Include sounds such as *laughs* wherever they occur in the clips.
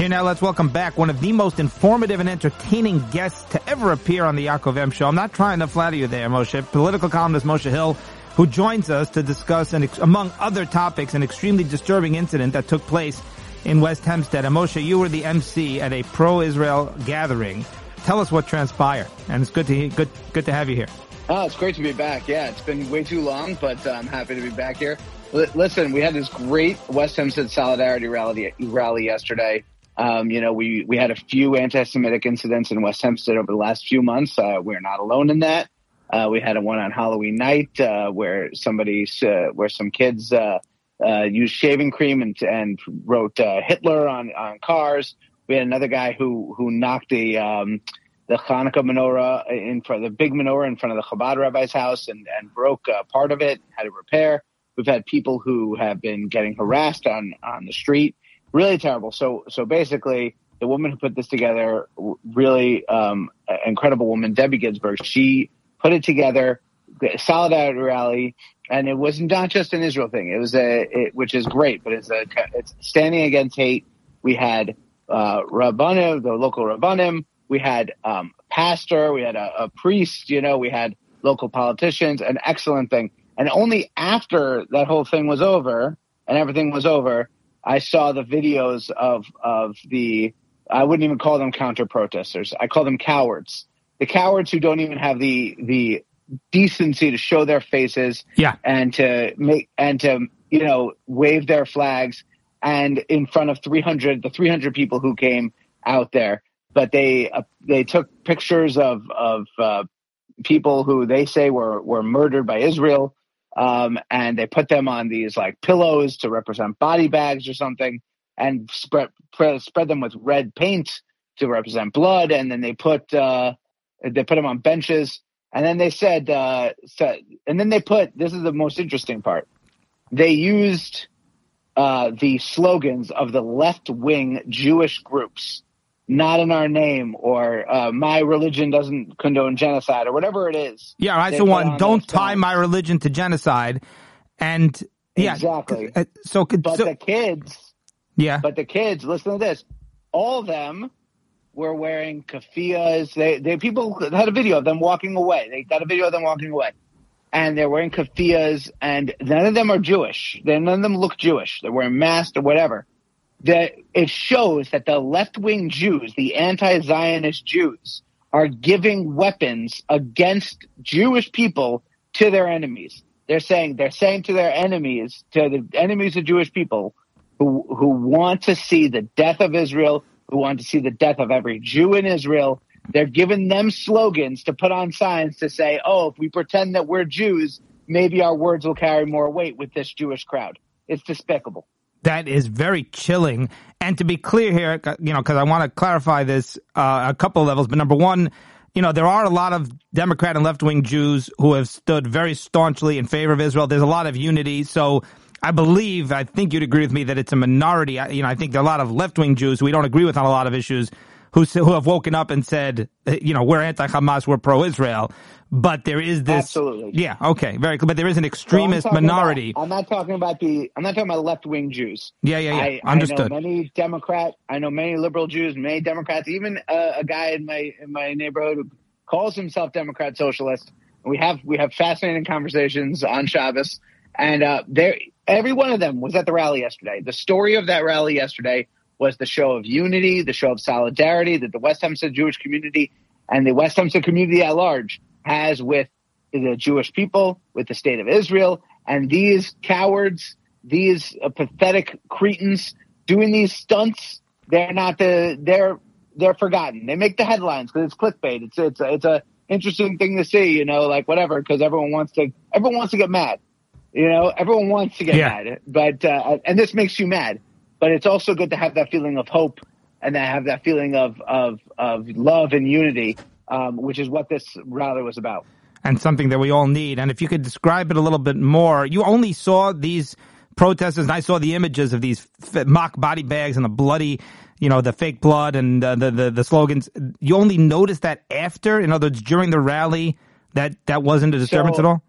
Here now, let's welcome back one of the most informative and entertaining guests to ever appear on the Yaakov M show. I'm not trying to flatter you there, Moshe. Political columnist Moshe Hill, who joins us to discuss, an, among other topics, an extremely disturbing incident that took place in West Hempstead. And Moshe, you were the MC at a pro-Israel gathering. Tell us what transpired, and it's good to good good to have you here. Oh, it's great to be back. Yeah, it's been way too long, but uh, I'm happy to be back here. L- listen, we had this great West Hempstead solidarity rally rally yesterday. Um, you know, we, we had a few anti-Semitic incidents in West Hempstead over the last few months. Uh, we're not alone in that. Uh, we had a one on Halloween night, uh, where somebody, uh, where some kids, uh, uh, used shaving cream and, and wrote, Hitler on, on cars. We had another guy who, who knocked the, um, the Hanukkah menorah in front of the big menorah in front of the Chabad rabbi's house and, and broke part of it, had to repair. We've had people who have been getting harassed on, on the street really terrible. So so basically, the woman who put this together, really um, incredible woman, Debbie Ginsburg. She put it together, solidarity rally, and it was not not just an Israel thing. It was a, it, which is great, but it's a it's standing against hate. We had uh, Rabbanim, the local Rabbanim. We had um, pastor. We had a, a priest. You know, we had local politicians. An excellent thing. And only after that whole thing was over and everything was over, I saw the videos of of the I wouldn't even call them counter protesters. I call them cowards. The cowards who don't even have the the decency to show their faces yeah. and to make and to you know wave their flags and in front of 300 the 300 people who came out there but they uh, they took pictures of of uh, people who they say were were murdered by Israel um, and they put them on these like pillows to represent body bags or something, and spread spread them with red paint to represent blood, and then they put uh, they put them on benches, and then they said, uh, said, and then they put this is the most interesting part. They used uh, the slogans of the left wing Jewish groups not in our name or uh, my religion doesn't condone genocide or whatever it is. Yeah, that's So one. Don't tie my religion to genocide. And yeah, exactly. Uh, so, but so, the kids, yeah, but the kids, listen to this. All of them were wearing keffiyehs. They, they people had a video of them walking away. They got a video of them walking away, and they're wearing keffiyehs, and none of them are Jewish. They, none of them look Jewish. They're wearing masks or whatever that it shows that the left wing Jews, the anti Zionist Jews, are giving weapons against Jewish people to their enemies. They're saying they're saying to their enemies, to the enemies of Jewish people who who want to see the death of Israel, who want to see the death of every Jew in Israel. They're giving them slogans to put on signs to say, "Oh, if we pretend that we're Jews, maybe our words will carry more weight with this Jewish crowd." It's despicable that is very chilling. And to be clear here, you know, because I want to clarify this uh, a couple levels. But number one, you know, there are a lot of Democrat and left wing Jews who have stood very staunchly in favor of Israel. There's a lot of unity. So I believe, I think you'd agree with me that it's a minority. You know, I think there are a lot of left wing Jews we don't agree with on a lot of issues who who have woken up and said, you know, we're anti-Hamas, we're pro-Israel. But there is this. Absolutely. Yeah. Okay. Very cool. But there is an extremist so minority. About, I'm not talking about the. I'm not talking about left wing Jews. Yeah. Yeah. Yeah. I, Understood. I know many Democrat. I know many liberal Jews, many Democrats. Even uh, a guy in my in my neighborhood who calls himself Democrat Socialist. We have we have fascinating conversations on Shabbos, and uh, there every one of them was at the rally yesterday. The story of that rally yesterday was the show of unity, the show of solidarity that the West Hempstead Jewish community and the West Hempstead community at large has with the Jewish people, with the state of Israel, and these cowards, these uh, pathetic cretins doing these stunts, they're not the they're they're forgotten. They make the headlines because it's clickbait. It's it's a, it's a interesting thing to see, you know, like whatever, because everyone wants to everyone wants to get mad. You know, everyone wants to get yeah. mad, but uh, and this makes you mad. But it's also good to have that feeling of hope and to have that feeling of of of love and unity um, which is what this rally was about. And something that we all need. And if you could describe it a little bit more, you only saw these protesters, and I saw the images of these mock body bags and the bloody, you know, the fake blood and uh, the, the, the slogans. You only noticed that after, in other words, during the rally, that that wasn't a disturbance so, at all.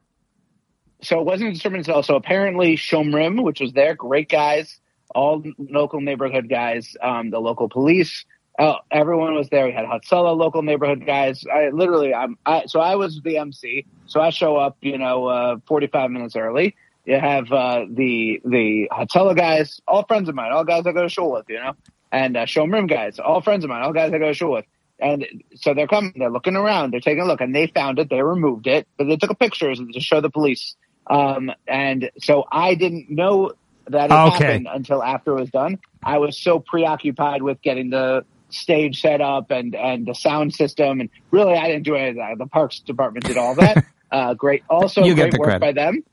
So it wasn't a disturbance at all. So apparently, Shomrim, which was there, great guys, all local neighborhood guys, um, the local police. Uh, everyone was there. We had Hatzalah, local neighborhood guys. I literally, I'm, I, so I was the MC. So I show up, you know, uh, 45 minutes early. You have, uh, the, the Hatzalah guys, all friends of mine, all guys I go to shul with, you know, and, uh, Shomrim guys, all friends of mine, all guys I go to shul with. And so they're coming, they're looking around, they're taking a look and they found it. They removed it, but they took a pictures to show the police. Um, and so I didn't know that it Okay. happened until after it was done. I was so preoccupied with getting the stage set up and, and the sound system. And really, I didn't do any of that. The parks department did all that. *laughs* uh, great. Also, You great work credit. by them.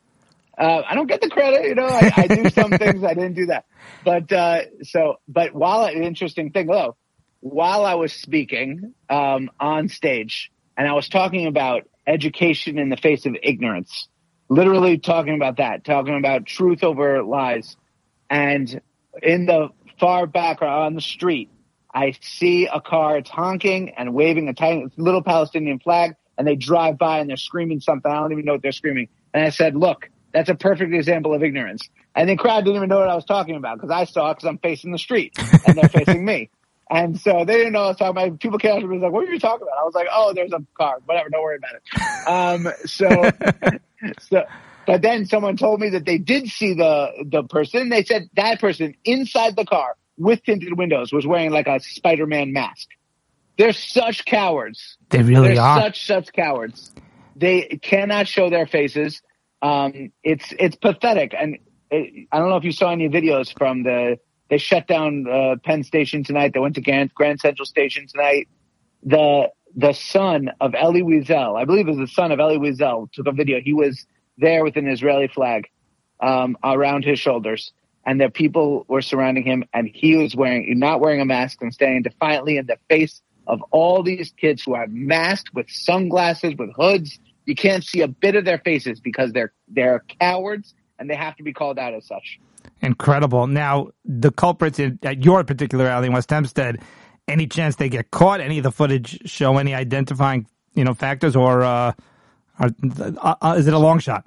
Uh, I don't get the credit, you know, I, I do some *laughs* things. I didn't do that. But, uh, so, but while an interesting thing, though, while I was speaking, um, on stage and I was talking about education in the face of ignorance, literally talking about that, talking about truth over lies. And in the far back or on the street, I see a car, it's honking and waving a tiny little Palestinian flag, and they drive by and they're screaming something. I don't even know what they're screaming. And I said, look, that's a perfect example of ignorance. And the crowd didn't even know what I was talking about because I saw it because I'm facing the street and they're facing me. *laughs* And so they didn't know what I was talking about. People came up to me and was like, what are you talking about? I was like, oh, there's a car. Whatever. Don't worry about it. Um, so, *laughs* so, but then someone told me that they did see the, the person. They said that person inside the car with tinted windows was wearing like a Spider-Man mask. They're such cowards. They really They're are. such such cowards. They cannot show their faces. Um, it's it's pathetic, and it, I don't know if you saw any videos from the. They shut down uh, Penn Station tonight. They went to Grand, Grand Central Station tonight. The the son of Elie Wiesel, I believe it was the son of Elie Wiesel, took a video. He was there with an Israeli flag um, around his shoulders, and the people were surrounding him, and he was wearing not wearing a mask and standing defiantly in the face of all these kids who are masked with sunglasses, with hoods. You can't see a bit of their faces because they're they're cowards and they have to be called out as such. Incredible. Now, the culprits at your particular alley in West Hempstead, any chance they get caught? Any of the footage show any identifying, you know, factors, or uh, are, uh, uh, is it a long shot?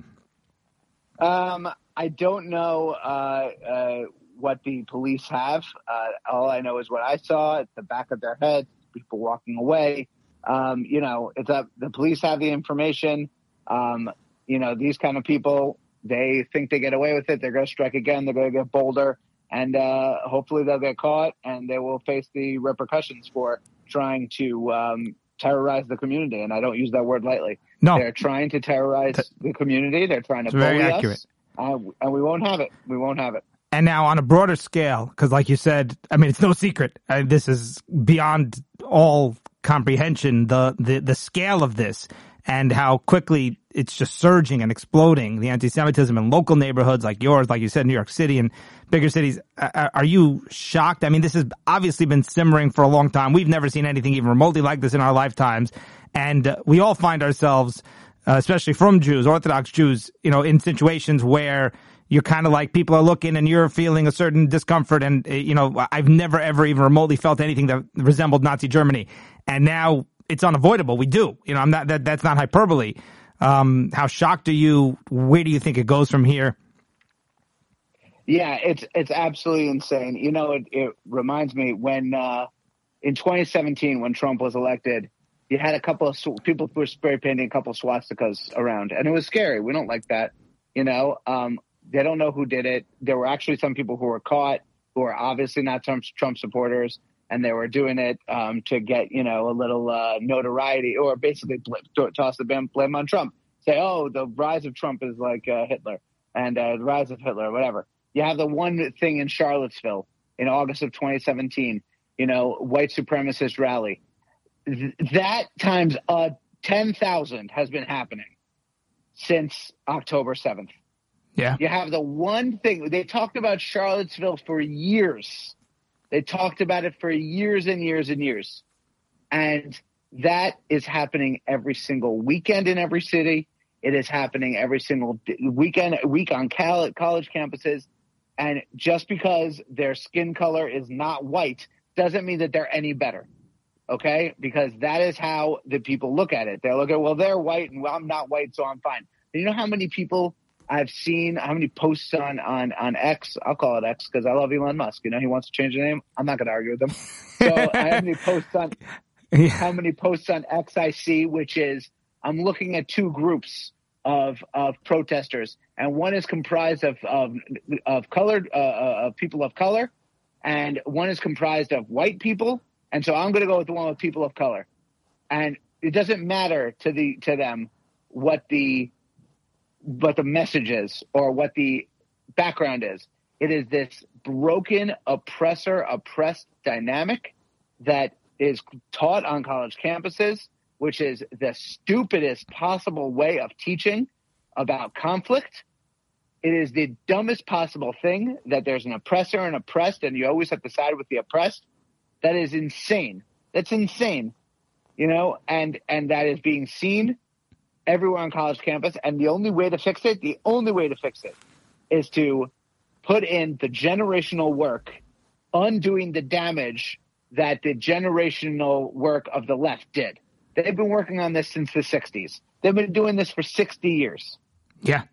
Um, I don't know uh, uh, what the police have. Uh, all I know is what I saw at the back of their heads, people walking away. Um, you know, it's up. The police have the information. Um, you know, these kind of people, they think they get away with it. They're going to strike again. They're going to get bolder, and uh, hopefully they'll get caught and they will face the repercussions for trying to um, terrorize the community. And I don't use that word lightly. No. They're trying to terrorize the community. They're trying to It's very bully accurate. us, uh, and we won't have it. We won't have it. And now, on a broader scale, because like you said, I mean, it's no secret. Uh, this is beyond all comprehension. The, the the scale of this and how quickly it's just surging and exploding. The anti-Semitism in local neighborhoods like yours, like you said, New York City and bigger cities. Are you shocked? I mean, this has obviously been simmering for a long time. We've never seen anything even remotely like this in our lifetimes, and uh, we all find ourselves, uh, especially from Jews, Orthodox Jews, you know, in situations where you're kind of like people are looking and you're feeling a certain discomfort. And, uh, you know, I've never ever even remotely felt anything that resembled Nazi Germany. And now it's unavoidable. We do. You know, I'm not, that, that's not hyperbole. Um, how shocked are you? Where do you think it goes from here? Yeah, it's it's absolutely insane. You know, it, it reminds me when uh, in 2017 when Trump was elected, you had a couple of sw- people were spray painting a couple swastikas around, and it was scary. We don't like that. You know, um, they don't know who did it. There were actually some people who were caught who are obviously not Trump, Trump supporters, and they were doing it um, to get you know a little uh, notoriety or basically bl- toss the blame, blame on Trump. Say, oh, the rise of Trump is like uh, Hitler, and uh, the rise of Hitler, whatever. You have the one thing in Charlottesville in August of 2017, you know, white supremacist rally. Th- that times uh, 10,000 has been happening since October 7th. Yeah. You have the one thing they talked about Charlottesville for years. They talked about it for years and years and years. And that is happening every single weekend in every city. It is happening every single weekend, week on college campuses. And just because their skin color is not white doesn't mean that they're any better. Okay. Because that is how the people look at it. They look at, well, they're white and well, I'm not white, so I'm fine. You know how many people I've seen how many posts on on on X. I'll call it X because I love Elon Musk. You know, he wants to change the name. I'm not going to argue with him. So I have *laughs* many posts on yeah. how many posts on X I see, which is I'm looking at two groups of of protesters, and one is comprised of of, of colored uh, uh, of people of color, and one is comprised of white people. And so I'm going to go with the one with people of color, and it doesn't matter to the to them what the what the message is or what the background is. It is this broken oppressor oppressed dynamic that is taught on college campuses, which is the stupidest possible way of teaching about conflict. It is the dumbest possible thing that there's an oppressor and oppressed, and you always have to side with the oppressed. That is insane. That's insane, you know, and and that is being seen everywhere on college campus. And the only way to fix it, the only way to fix it is to put in the generational work, undoing the damage that the generational work of the left did. They've been working on this since the 60s. They've been doing this for 60 years. Yeah.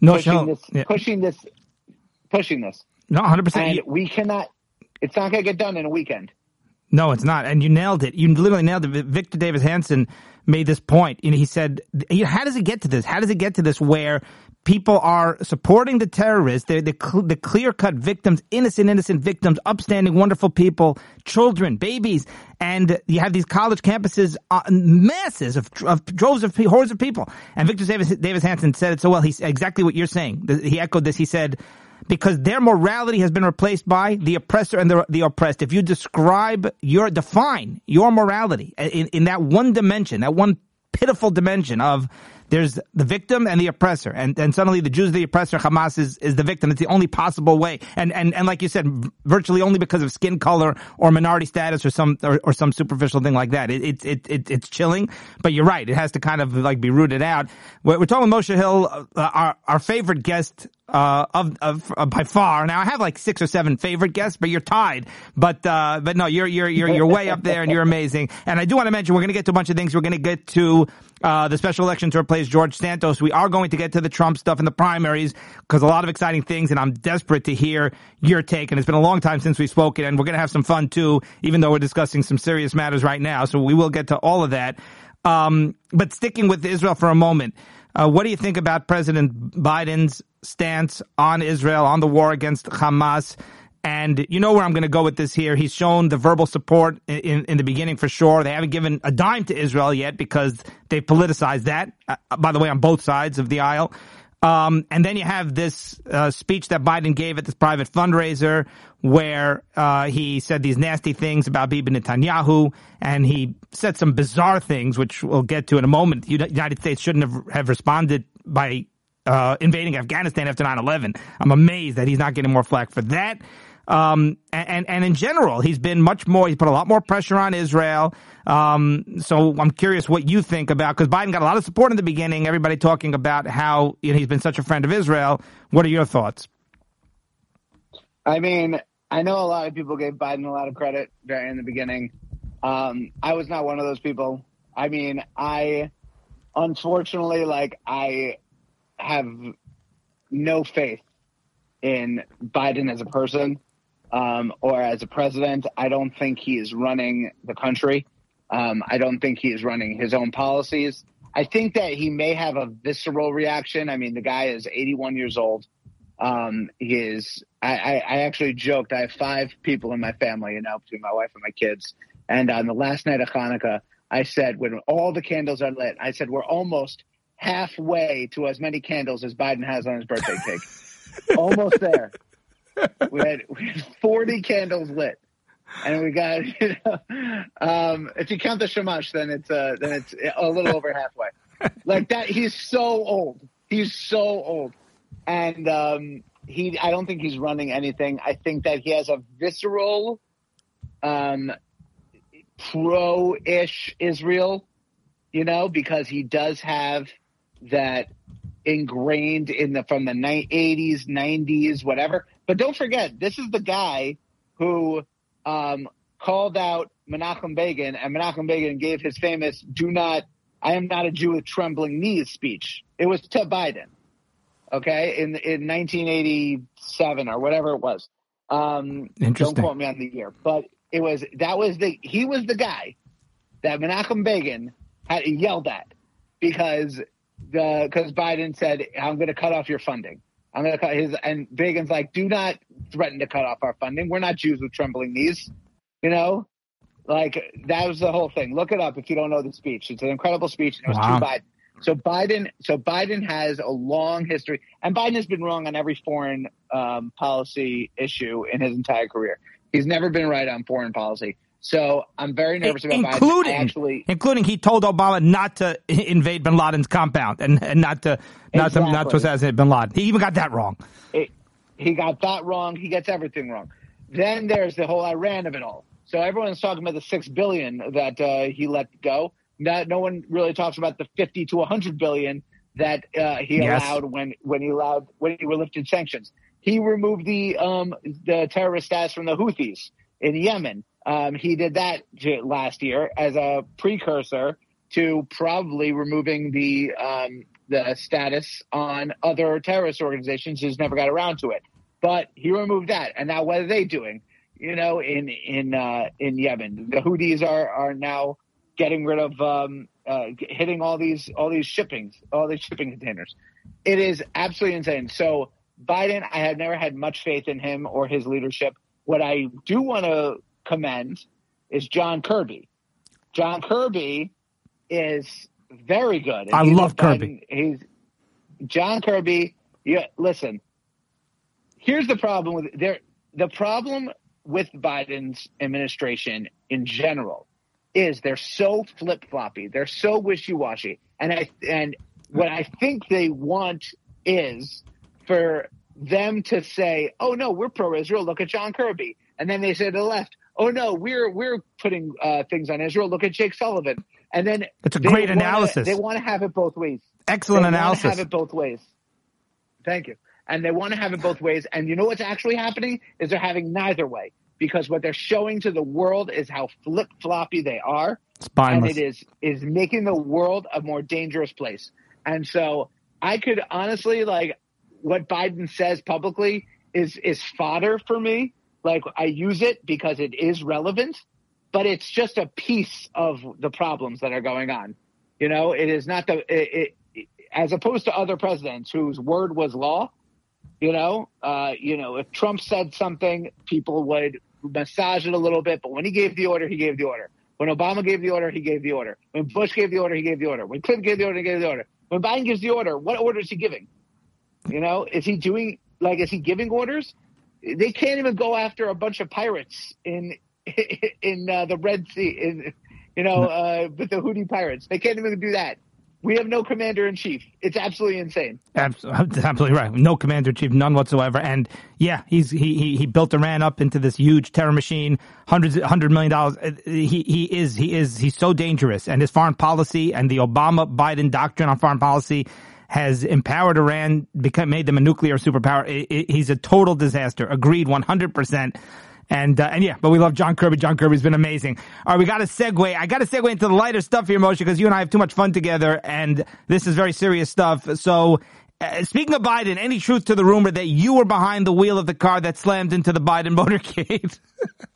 No, pushing no, this, yeah. pushing this, pushing this. No, 100%. And we cannot, it's not going to get done in a weekend. No, it's not. And you nailed it. You literally nailed it. Victor Davis Hanson made this point. And he said, how does it get to this? How does it get to this where people are supporting the terrorists? They're the, the clear cut victims, innocent, innocent victims, upstanding, wonderful people, children, babies. And you have these college campuses, uh, masses of, of droves of hordes of people. And Victor Davis, Davis Hanson said it so well. He's exactly what you're saying. He echoed this. He said, because their morality has been replaced by the oppressor and the, the oppressed. If you describe your, define your morality in, in that one dimension, that one pitiful dimension of there's the victim and the oppressor, and, and suddenly the Jews the oppressor, Hamas is, is the victim. It's the only possible way, and and and like you said, virtually only because of skin color or minority status or some or, or some superficial thing like that. It, it it it's chilling, but you're right. It has to kind of like be rooted out. We're, talking with Moshe Hill, uh, our our favorite guest uh, of, of uh, by far. Now I have like six or seven favorite guests, but you're tied. But uh, but no, you're you're you're you're way up there, and you're amazing. And I do want to mention we're going to get to a bunch of things. We're going to get to uh, the special election to replace George Santos. We are going to get to the Trump stuff in the primaries because a lot of exciting things, and I'm desperate to hear your take. And it's been a long time since we've spoken, and we're going to have some fun too, even though we're discussing some serious matters right now. So we will get to all of that. Um, but sticking with Israel for a moment. Uh, what do you think about President Biden's stance on Israel, on the war against Hamas? And you know where I'm going to go with this here. He's shown the verbal support in, in the beginning for sure. They haven't given a dime to Israel yet because they politicized that, uh, by the way, on both sides of the aisle. Um, and then you have this uh, speech that Biden gave at this private fundraiser where uh, he said these nasty things about Bibi Netanyahu, and he said some bizarre things, which we'll get to in a moment. The United States shouldn't have, have responded by uh, invading Afghanistan after 9-11. I'm amazed that he's not getting more flack for that. Um, and, and in general, he's been much more, he's put a lot more pressure on Israel. Um, so I'm curious what you think about, because Biden got a lot of support in the beginning, everybody talking about how you know, he's been such a friend of Israel. What are your thoughts? I mean, I know a lot of people gave Biden a lot of credit in the beginning. Um, I was not one of those people. I mean, I unfortunately, like, I have no faith in Biden as a person um, or as a president. I don't think he is running the country. Um, I don't think he is running his own policies. I think that he may have a visceral reaction. I mean, the guy is 81 years old. Um, he is. I, I, I actually joked. I have five people in my family, you know, between my wife and my kids. And on the last night of Hanukkah, I said, when all the candles are lit, I said, we're almost halfway to as many candles as Biden has on his birthday cake. *laughs* almost there *laughs* we had we had 40 candles lit. And we got *laughs* you know, um, if you count the shamash then it's uh then it's a little over halfway. Like that he's so old. He's so old. And um he i don't think he's running anything. I think that he has a visceral um pro-ish israel you know because he does have that ingrained in the from the 80s 90s whatever but don't forget, this is the guy who um, called out Menachem Begin, and Menachem Begin gave his famous "Do not, I am not a Jew with trembling knees" speech. It was to Biden. Okay, in in 1987 or whatever it was. Um, Interesting. Don't quote me on the year, but it was that was the he was the guy that Menachem Begin had yelled at because the because Biden said I'm going to cut off your funding. I'm going to cut his and Begin's like, do not threaten to cut off our funding. We're not Jews with trembling knees, you know. Like that was the whole thing. Look it up if you don't know the speech. It's an incredible speech. And it was Wow. to Biden. So Biden, so Biden has a long history, and Biden has been wrong on every foreign um, policy issue in his entire career. He's never been right on foreign policy. So I'm very nervous about including Biden. Actually, including he told Obama not to invade Bin Laden's compound and, and not to not to not to assassinate Bin Laden. He even got that wrong. it, he got that wrong. He gets everything wrong. Then there's the whole Iran of it all. So everyone's talking about the six billion that uh, he let go. No, no one really talks about the fifty to hundred billion that uh, he Yes. allowed when when he allowed when he lifted sanctions. He removed the um, the terrorist status from the Houthis in Yemen. Um, he did that last year as a precursor to probably removing the um, the status on other terrorist organizations. He's never got around to it, but he removed that. And now, what are they doing? You know, in in uh, in Yemen, the Houthis are are now getting rid of um, uh, hitting all these all these shippings, all these shipping containers. It is absolutely insane. So Biden, I have never had much faith in him or his leadership. What I do want to commend is John Kirby. John Kirby is very good. I love a Biden- Kirby. He's John Kirby. Yeah, listen. Here's the problem with there. The problem with Biden's administration in general is they're so flip floppy. They're so wishy washy. And I and what I think they want is for them to say, "Oh no, we're pro Israel. Look at John Kirby," and then they say to the left, "Oh no, we're we're putting uh, things on Israel. Look at Jake Sullivan." And then It's a great wanna- analysis. They want to have it both ways. Excellent They analysis. Have it both ways. Thank you. And they want to have it both ways. And you know what's actually happening is they're having neither way because what they're showing to the world is how flip floppy they are, Spineless. and it is is making the world a more dangerous place. And so I could honestly like what Biden says publicly is is fodder for me. Like I use it because it is relevant, but it's just a piece of the problems that are going on. You know, it is not the it, it, as opposed to other presidents whose word was law. You know, uh, you know, if Trump said something, people would massage it a little bit, but when he gave the order, he gave the order. When Obama gave the order, he gave the order. When Bush gave the order, he gave the order. When Clinton gave the order, he gave the order. When Biden gives the order, what order is he giving? You know, is he doing like is he giving orders? They can't even go after a bunch of pirates in *laughs* in uh, the Red Sea, in you know, uh, with the Houthi pirates. They can't even do that. We have no commander in chief. It's absolutely insane. Abs- *laughs* Absolutely right. No commander in chief, none whatsoever. And yeah, he's he he, he built Iran up into this huge terror machine, hundreds hundred million dollars. Uh, He he is he is he's so dangerous, and his foreign policy and the Obama Biden doctrine on foreign policy has empowered Iran, become made them a nuclear superpower. He's a total disaster. Agreed, one hundred percent. And uh, and yeah, but we love John Kirby. John Kirby's been amazing. All right, we got to segue. I got to segue into the lighter stuff here, Moshe, because you and I have too much fun together, and this is very serious stuff. So, uh, speaking of Biden, any truth to the rumor that you were behind the wheel of the car that slammed into the Biden *laughs* motorcade?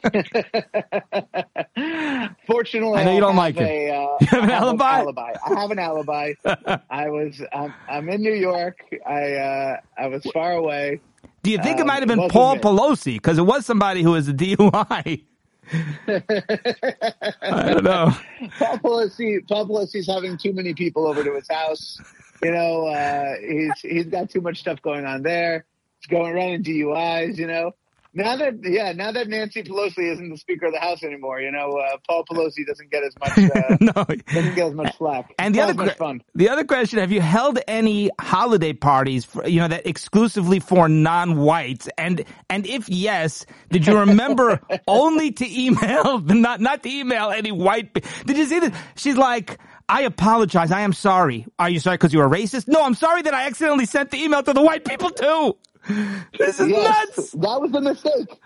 *laughs* Fortunately, I know you don't like it. a, uh, *laughs* You have an I alibi? alibi. I have an alibi. I was. I'm, I'm in New York. I uh, I was far away. Do you think it Um, might have been Paul me. Pelosi? Because it was somebody who was a DUI. I don't know. Paul Pelosi, Paul Pelosi's having too many people over to his house. You know, uh, he's he's got too much stuff going on there. He's going running DUIs. You know, now that yeah, now that Nancy Pelosi isn't the Speaker of the House anymore, you know, uh, Paul Pelosi doesn't get as much uh, *laughs* no. doesn't get as much slack. And the other fun. the other question: Have you held any holiday parties, for, you know, that exclusively for non-whites? And and if yes, did you remember *laughs* only to email, *laughs* not not to email any white? Did you see that? She's like. I apologize. I am sorry. Are you sorry because you were racist? No, I'm sorry that I accidentally sent the email to the white people too. This is Yes, nuts. that was a mistake.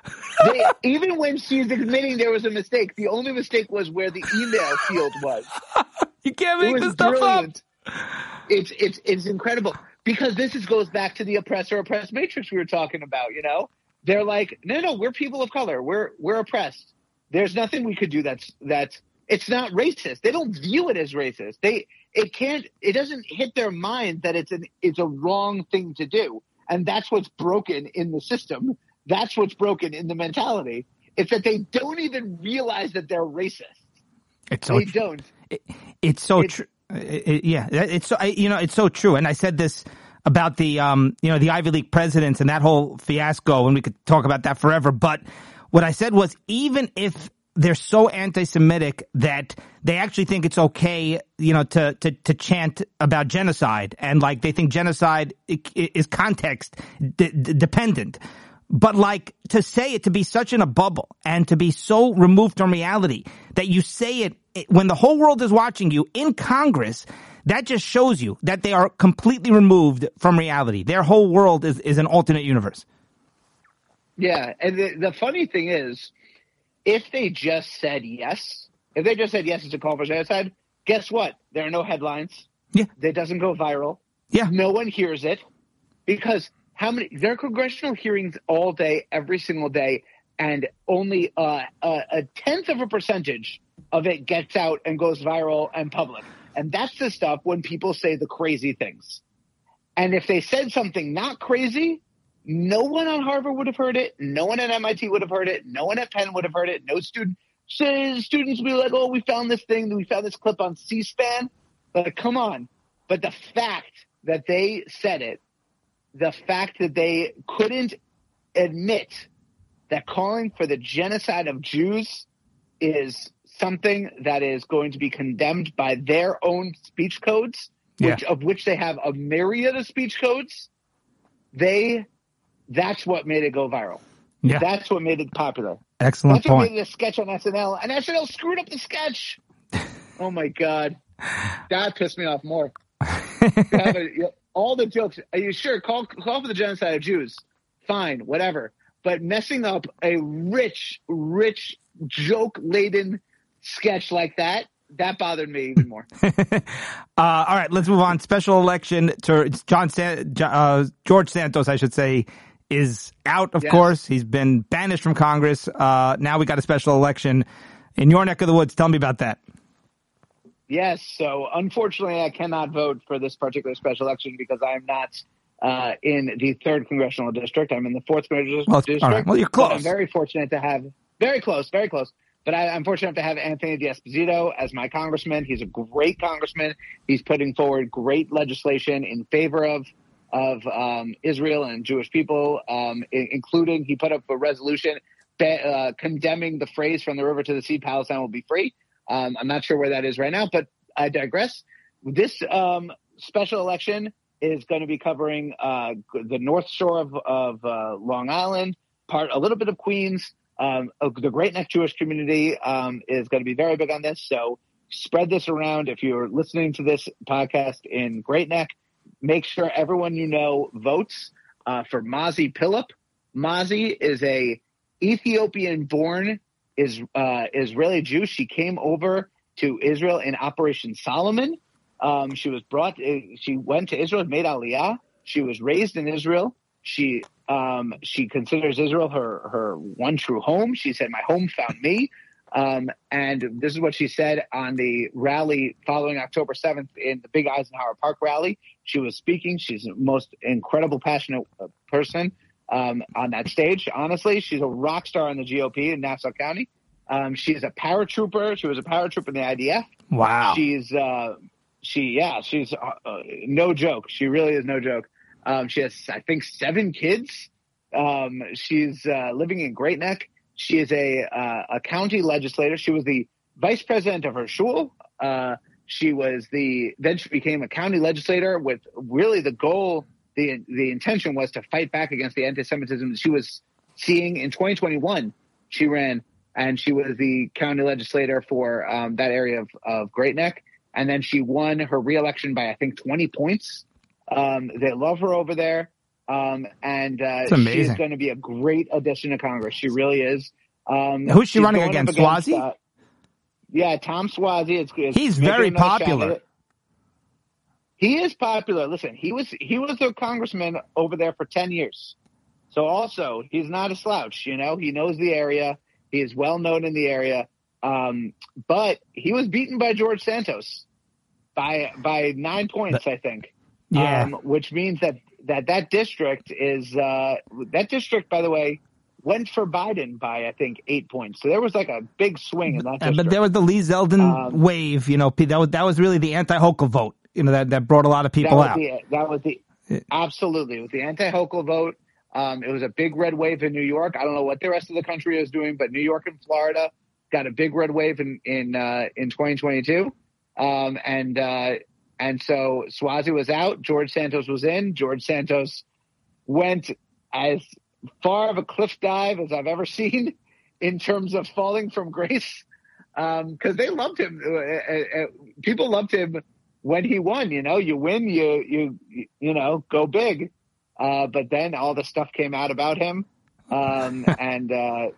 They, *laughs* even when she's admitting there was a mistake, the only mistake was where the email field was. You can't make this stuff brilliant. It's it's it's incredible. because this is, goes back to the oppressor oppressed matrix we were talking about. You know, they're like, no, no, we're people of color. We're we're oppressed. There's nothing we could do that's that's it's not racist. They don't view it as racist. They it can't it doesn't hit their mind that it's an it's a wrong thing to do. And that's what's broken in the system. That's what's broken in the mentality. It's that they don't even realize that they're racist. It's so they tr- don't. It, it's so true. It, yeah, it's so you know it's so true. And I said this about the um you know the Ivy League presidents and that whole fiasco, and we could talk about that forever. But what I said was even if they're so anti-Semitic that they actually think it's okay, you know, to to to chant about genocide, and like they think genocide is context dependent. But like to say it to be such in a bubble and to be so removed from reality that you say it when the whole world is watching you in Congress, that just shows you that they are completely removed from reality. Their whole world is, is an alternate universe. Yeah. And the, the funny thing is, if they just said yes, if they just said yes, it's a call for genocide, guess what? There are no headlines. Yeah. It doesn't go viral. Yeah. No one hears it because how many there are congressional hearings all day, every single day, and only uh, a, a tenth of a percentage of it gets out and goes viral and public. And that's the stuff when people say the crazy things. And if they said something not crazy, no one on Harvard would have heard it. No one at MIT would have heard it. No one at Penn would have heard it. No student students would be like, "Oh, we found this thing. We found this clip on C-SPAN." But come on. But the fact that they said it the fact that they couldn't admit that calling for the genocide of Jews is something that is going to be condemned by their own speech codes, which, yeah. of which they have a myriad of speech codes. They, that's what made it go viral. Yeah. That's what made it popular. Excellent That's point. what made it a sketch on SNL, and SNL screwed up the sketch. *laughs* oh my god, that pissed me off more. *laughs* all the jokes. Are you sure? Call call for the genocide of Jews. Fine, whatever. But messing up a rich, rich, joke laden sketch like that, that bothered me even more. *laughs* uh, all right, let's move on. Special election to John San, uh, George Santos, I should say, is out. Of yes. course, he's been banished from Congress. Uh, now we got a special election in your neck of the woods. Tell me about that. Yes. So unfortunately, I cannot vote for this particular special election because I am not uh, in the third congressional district. I'm in the fourth congressional well, district. Well, you're close. I'm very fortunate to have very close, very close. But I, am fortunate to have Anthony D'Esposito as my congressman. He's a great congressman. He's putting forward great legislation in favor of of um, Israel and Jewish people, um, including he put up a resolution uh, condemning the phrase "from the river to the sea, Palestine will be free." Um, I'm not sure where that is right now, but I digress. This um, special election is going to be covering uh, the North Shore of, of uh, Long Island, part a little bit of Queens. Um, the Great Neck Jewish community um, is going to be very big on this, so spread this around. If you're listening to this podcast in Great Neck, make sure everyone you know votes uh, for Mazi Pilip. Mazi is a Ethiopian-born is uh, Israeli Jew. She came over to Israel in Operation Solomon. Um, she was brought. Uh, she went to Israel, made Aliyah. She was raised in Israel. She um, she considers Israel her her one true home. She said, "My home found me." Um, and this is what she said on the rally following October 7th in the Big Eisenhower Park rally. She was speaking. She's the most incredible, passionate uh, person um, on that stage. Honestly, she's a rock star in the GOP in Nassau County. Um, she's a paratrooper. She was a paratrooper in the IDF. Wow. She's uh, she yeah she's uh, uh, no joke. She really is no joke. Um, she has I think seven kids. Um, she's uh, living in Great Neck. She is a uh, a county legislator. She was the vice president of her shul. She was the then she became a county legislator with really the goal the the intention was to fight back against the anti-Semitism that she was seeing in 2021. She ran and she was the county legislator for um, that area of, of Great Neck, and then she won her reelection by I think 20 points. Um, they love her over there, um, and uh, she is going to be a great addition to Congress. She really is. Um, Who's she running against? against Suozzi? Uh, yeah, Tom. It's, it's he's very popular. he is popular. Listen, he was he was a congressman over there for ten years. So also, he's not a slouch. You know, he knows the area. He is well known in the area. Um, but he was beaten by George Santos by by nine points, I think. Yeah. Um, which means that that that district is uh, that district, by the way, went for Biden by I think eight points. So there was like a big swing in that. District. But there was the Lee Zeldin Um, wave. You know, that was that was really the anti-Hochul vote. You know, that that brought a lot of people was out. the that was the absolutely with the anti-Hochul vote. Um, it was a big red wave in New York. I don't know what the rest of the country is doing, but New York and Florida got a big red wave in in uh, in 2022. Um, and uh, and so Suozzi was out. George Santos was in. George Santos went as far of a cliff dive as I've ever seen in terms of falling from grace. Because they loved him. Uh, uh, uh, people loved him when he won. You know, you win, you you you know, go big. Uh, but then all the stuff came out about him, um, *laughs* and uh,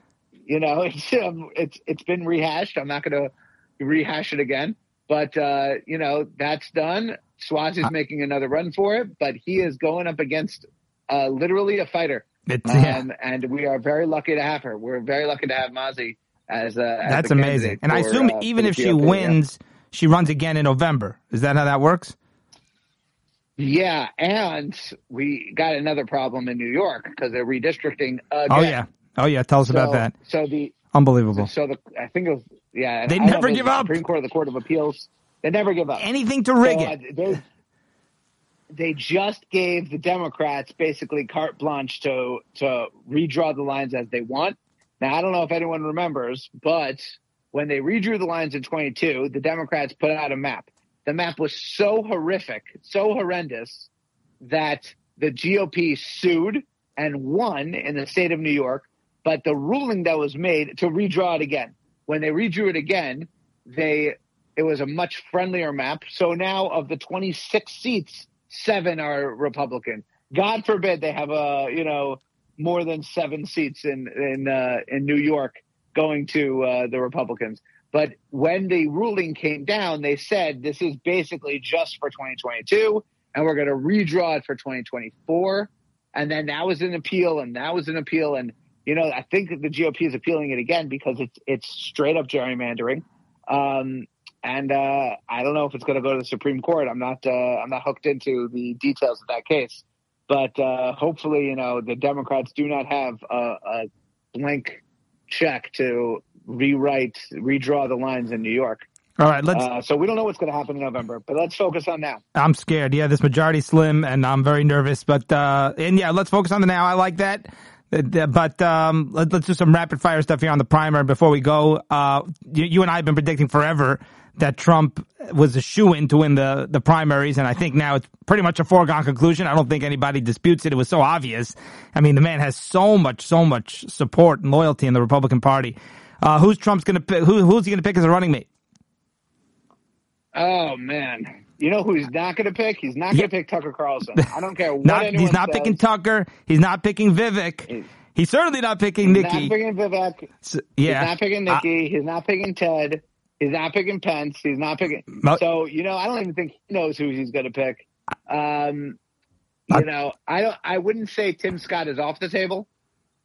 you know, *laughs* it's um, it's it's been rehashed. I'm not going to rehash it again. But uh, you know, that's done. Suozzi's making another run for it, but he is going up against uh, literally a fighter. Yeah. Um, and we are very lucky to have her. We're very lucky to have Mazi as a. As That's amazing. And I assume uh, even if she GOP, yeah. wins, she runs again in November. Is that how that works? Yeah, and we got another problem in New York because they're redistricting. Again. Oh yeah. Oh yeah. Tell us So, about that. So the Unbelievable. so the I think it was yeah. They I never if it was give the up. Supreme Court the Court of Appeals. They never give up. Anything to rig So, it. uh, they, just gave the Democrats basically carte blanche to to redraw the lines as they want. Now I don't know if anyone remembers, but when they redrew the lines in 22, the Democrats put out a map. The map was so horrific, so horrendous that the GOP sued and won in the state of New York. But the ruling that was made to redraw it again, when they redrew it again, they it was a much friendlier map. So now of the 26 seats, seven are Republican. God forbid they have a you know more than seven seats in in uh, in New York going to uh, the Republicans. But when the ruling came down, they said this is basically just for 2022, and we're going to redraw it for 2024. And then that was an appeal, and that was an appeal, and you know I think the GOP is appealing it again because it's it's straight up gerrymandering. Um, and uh, I don't know if it's going to go to the Supreme Court. I'm not uh, I'm not hooked into the details of that case, but uh, hopefully, you know, the Democrats do not have a, a blank check to rewrite, redraw the lines in New York. All right. Let's. Uh, so we don't know what's going to happen in November, but let's focus on now. I'm scared. Yeah, this majority slim, and I'm very nervous. But uh, and yeah, let's focus on the now. I like that. Uh, But um, let, us do some rapid fire stuff here on the primer before we go. Uh, you, you and I have been predicting forever that Trump was a shoe in to win the the primaries, and I think now it's pretty much a foregone conclusion. I don't think anybody disputes it. It was so obvious. I mean, the man has so much, so much support and loyalty in the Republican Party. Uh, who's Trump's going to pick? Who, who's he going to pick as a running mate? Oh man, you know who he's not going to pick? He's not going to Yeah. pick Tucker Carlson. *laughs* I don't care what Not, anyone he's not says. picking Tucker. He's not picking Vivek. He's certainly not picking He's not picking Vivek. S- yeah, He's not picking Uh, Nikki. he's not picking Ted. He's not picking Pence. He's not picking. So you know, I don't even think he knows who he's going to pick. Um, you know, I don't. I wouldn't say Tim Scott is off the table.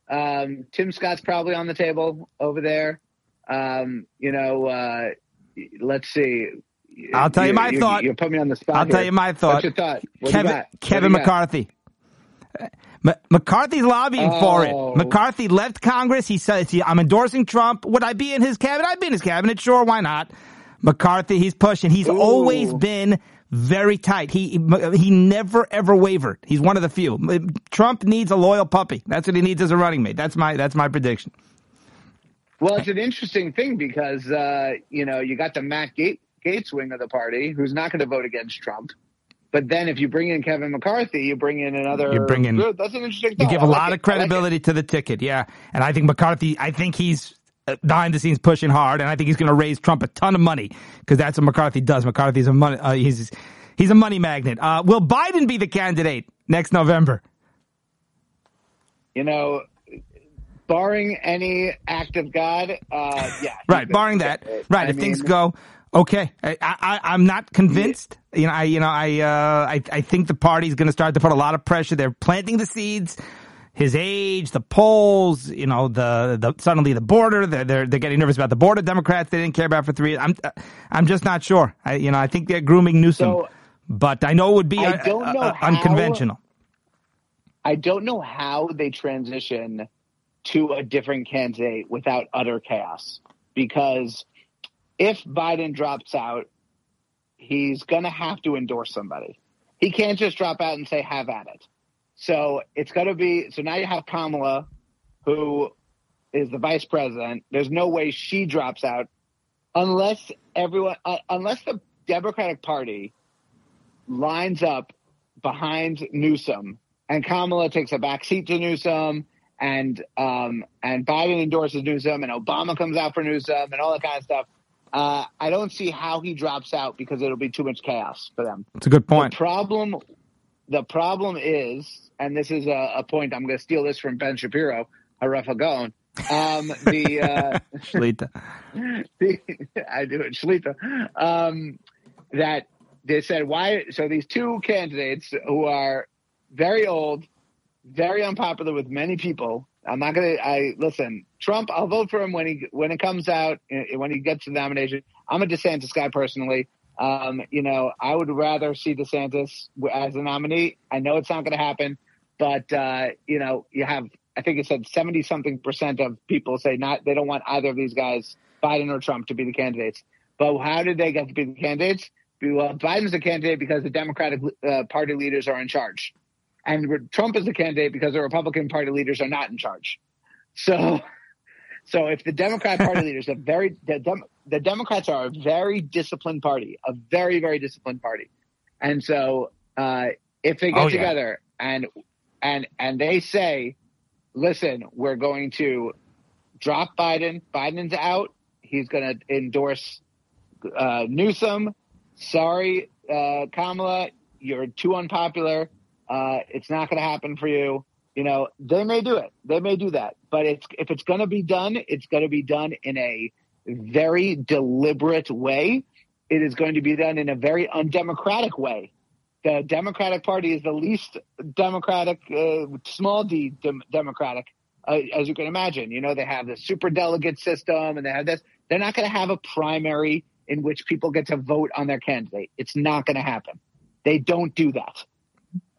Um, Tim Scott's probably on the table over there. Um, you know, uh, let's see. I'll tell you my thought. You, put me on the spot. I'll tell you my thought. What's your thought? What you Kevin Kevin? McCarthy. M- McCarthy's lobbying for Oh. it. McCarthy left Congress. He says, "I'm endorsing Trump." Would I be in his cabinet? I'd be in his cabinet. Sure, why not? McCarthy, he's pushing. He's Ooh. always been very tight. He he never ever wavered. He's one of the few. Trump needs a loyal puppy. That's what he needs as a running mate. That's my that's my prediction. Well, it's an interesting thing because uh, you know you got the Matt Gate, Gates wing of the party who's not going to vote against Trump, but then if you bring in Kevin McCarthy, you bring in another. You bring in- That's an interesting. You thought. give I a like lot it. of credibility to the ticket, yeah. And I think McCarthy, I think he's uh, behind the scenes pushing hard, and I think he's going to raise Trump a ton of money because that's what McCarthy does. McCarthy's a money, uh, he's he's a money magnet. Uh, will Biden be the candidate next November? You know, barring any act of God, uh, yeah. *laughs* Right, barring that. Right, I if things go Okay, I, I, I'm not convinced. You know, I, you know, I, uh, I, I think the party's going to start to put a lot of pressure. They're planting the seeds. His age, the polls, you know, the, the suddenly the border. They're, they're they're getting nervous about the border. Democrats they didn't care about for three. I'm I'm just not sure. I, you know, I think they're grooming Newsom, So- but I know it would be I uh, don't know uh, how- unconventional. I don't know how they transition to a different candidate without utter chaos. Because if Biden drops out, he's going to have to endorse somebody. He can't just drop out and say, have at it. So it's going to be, so now you have Kamala, who is the vice president. There's no way she drops out unless everyone, uh, unless the Democratic Party lines up behind Newsom and Kamala takes a back seat to Newsom and um, and Biden endorses Newsom and Obama comes out for Newsom and all that kind of stuff. Uh, I don't see how he drops out because it'll be too much chaos for them. It's a good point. The problem, the problem is, and this is a, a point. I'm going to steal this from Ben Shapiro, HaRav HaGaon. Um, the *laughs* uh, Shlita. *laughs* the, I do it, Shalita, um, that they said why. So these two candidates who are very old, very unpopular with many people. I'm not gonna. I listen. Trump. I'll vote for him when he when it comes out eh, when he gets the nomination. I'm a DeSantis guy personally. Um, you know, I would rather see DeSantis as a nominee. I know it's not going to happen, but uh, you know, you have. I think it said 70 something percent of people say not. They don't want either of these guys, Biden or Trump, to be the candidates. But how did they get to be the candidates? Well, Biden's the candidate because the Democratic uh, Party leaders are in charge and Trump is the candidate because the Republican Party leaders are not in charge. So, so if the Democrat Party *laughs* leaders are very the, Dem, the Democrats are a very disciplined party, a very very disciplined party, and so uh, if they get Oh, yeah. together and and and they say, listen, we're going to drop Biden. Biden's out. He's going to endorse uh, Newsom. Sorry, uh, Kamala, you're too unpopular. Uh, it's not going to happen for you. You know, they may do it. They may do that. But it's, if it's going to be done, it's going to be done in a very deliberate way. It is going to be done in a very undemocratic way. The Democratic Party is the least democratic, uh, small d dem- democratic, uh, as you can imagine. You know, they have the super delegate system and they have this. They're not going to have a primary in which people get to vote on their candidate. It's not going to happen. They don't do that.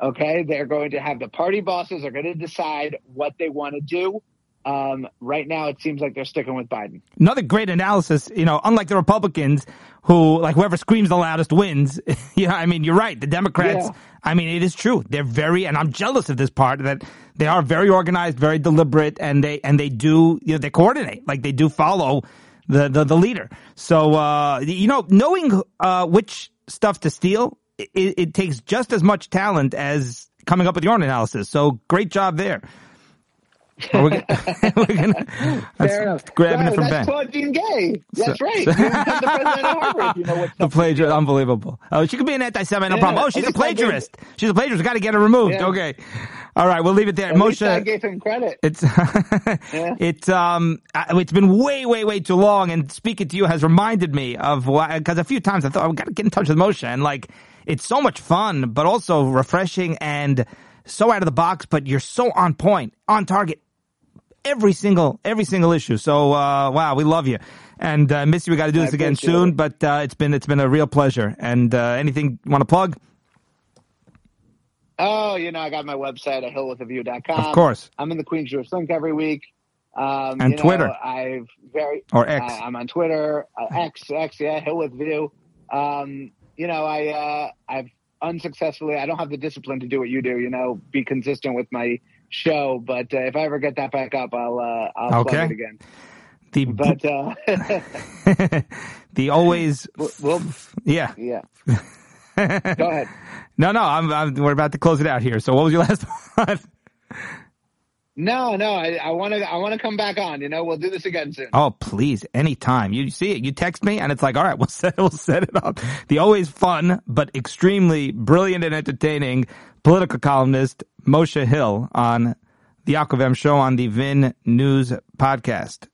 Okay, they're going to have the party bosses are going to decide what they want to do. Um, right now, it seems like they're sticking with Biden. Another great analysis, you know, unlike the Republicans who, like, whoever screams the loudest wins. *laughs* yeah, I mean, you're right. The Democrats, Yeah. I mean, it is true. They're very, and I'm jealous of this part that they are very organized, very deliberate, and they, and they do, you know, they coordinate. Like, they do follow the, the, the leader. So, uh, you know, knowing, uh, which stuff to steal, it, it takes just as much talent as coming up with your own analysis. So, great job there. We're gonna, *laughs* we're gonna Fair enough. grabbing No, it from that's Ben. Claudine Gay. That's So- right. *laughs* The. You know The plagiarist, unbelievable. Oh, she could be an anti-Semite, no Yeah, problem. Oh, she's a plagiarist. She's a plagiarist. Got to get her removed. Yeah. Okay. All right, we'll leave it there. At least I Moshe, gave him credit. it's *laughs* Yeah. it's um uh, it's been way way way too long. And speaking to you has reminded me of why, because a few times I thought I've got to get in touch with Moshe, and like it's so much fun, but also refreshing and so out of the box. But you're so on point, on target every single every single issue. So uh, wow, we love you. And uh, Missy, we got to do I this again soon. it. But uh, it's been it's been a real pleasure. And uh, anything you want to plug? Oh, you know, I got my website at hillwithaview.com. Of course. I'm in the Queens Jewish Link every week. Um, And you know, Twitter. I've very Or X. I, I'm on Twitter, uh, X, X, yeah, Hill with View. Um, you know, I uh, I've unsuccessfully. I don't have the discipline to do what you do. You know, be consistent with my show. But uh, if I ever get that back up, I'll uh, I'll Okay. plug it again. The But uh, *laughs* the always *laughs* well, yeah. yeah. *laughs* Go ahead. No, no, I'm, I'm we're about to close it out here. So what was your last one? No, no, I want to. I want to come back on. You know, we'll do this again soon. Oh, please, anytime. You see it, you text me, and it's like, all right, *laughs* we'll set, we'll set it up. The always fun, but extremely brilliant and entertaining political columnist, Moshe Hill on the Yaakov M Show on the Vin News Podcast.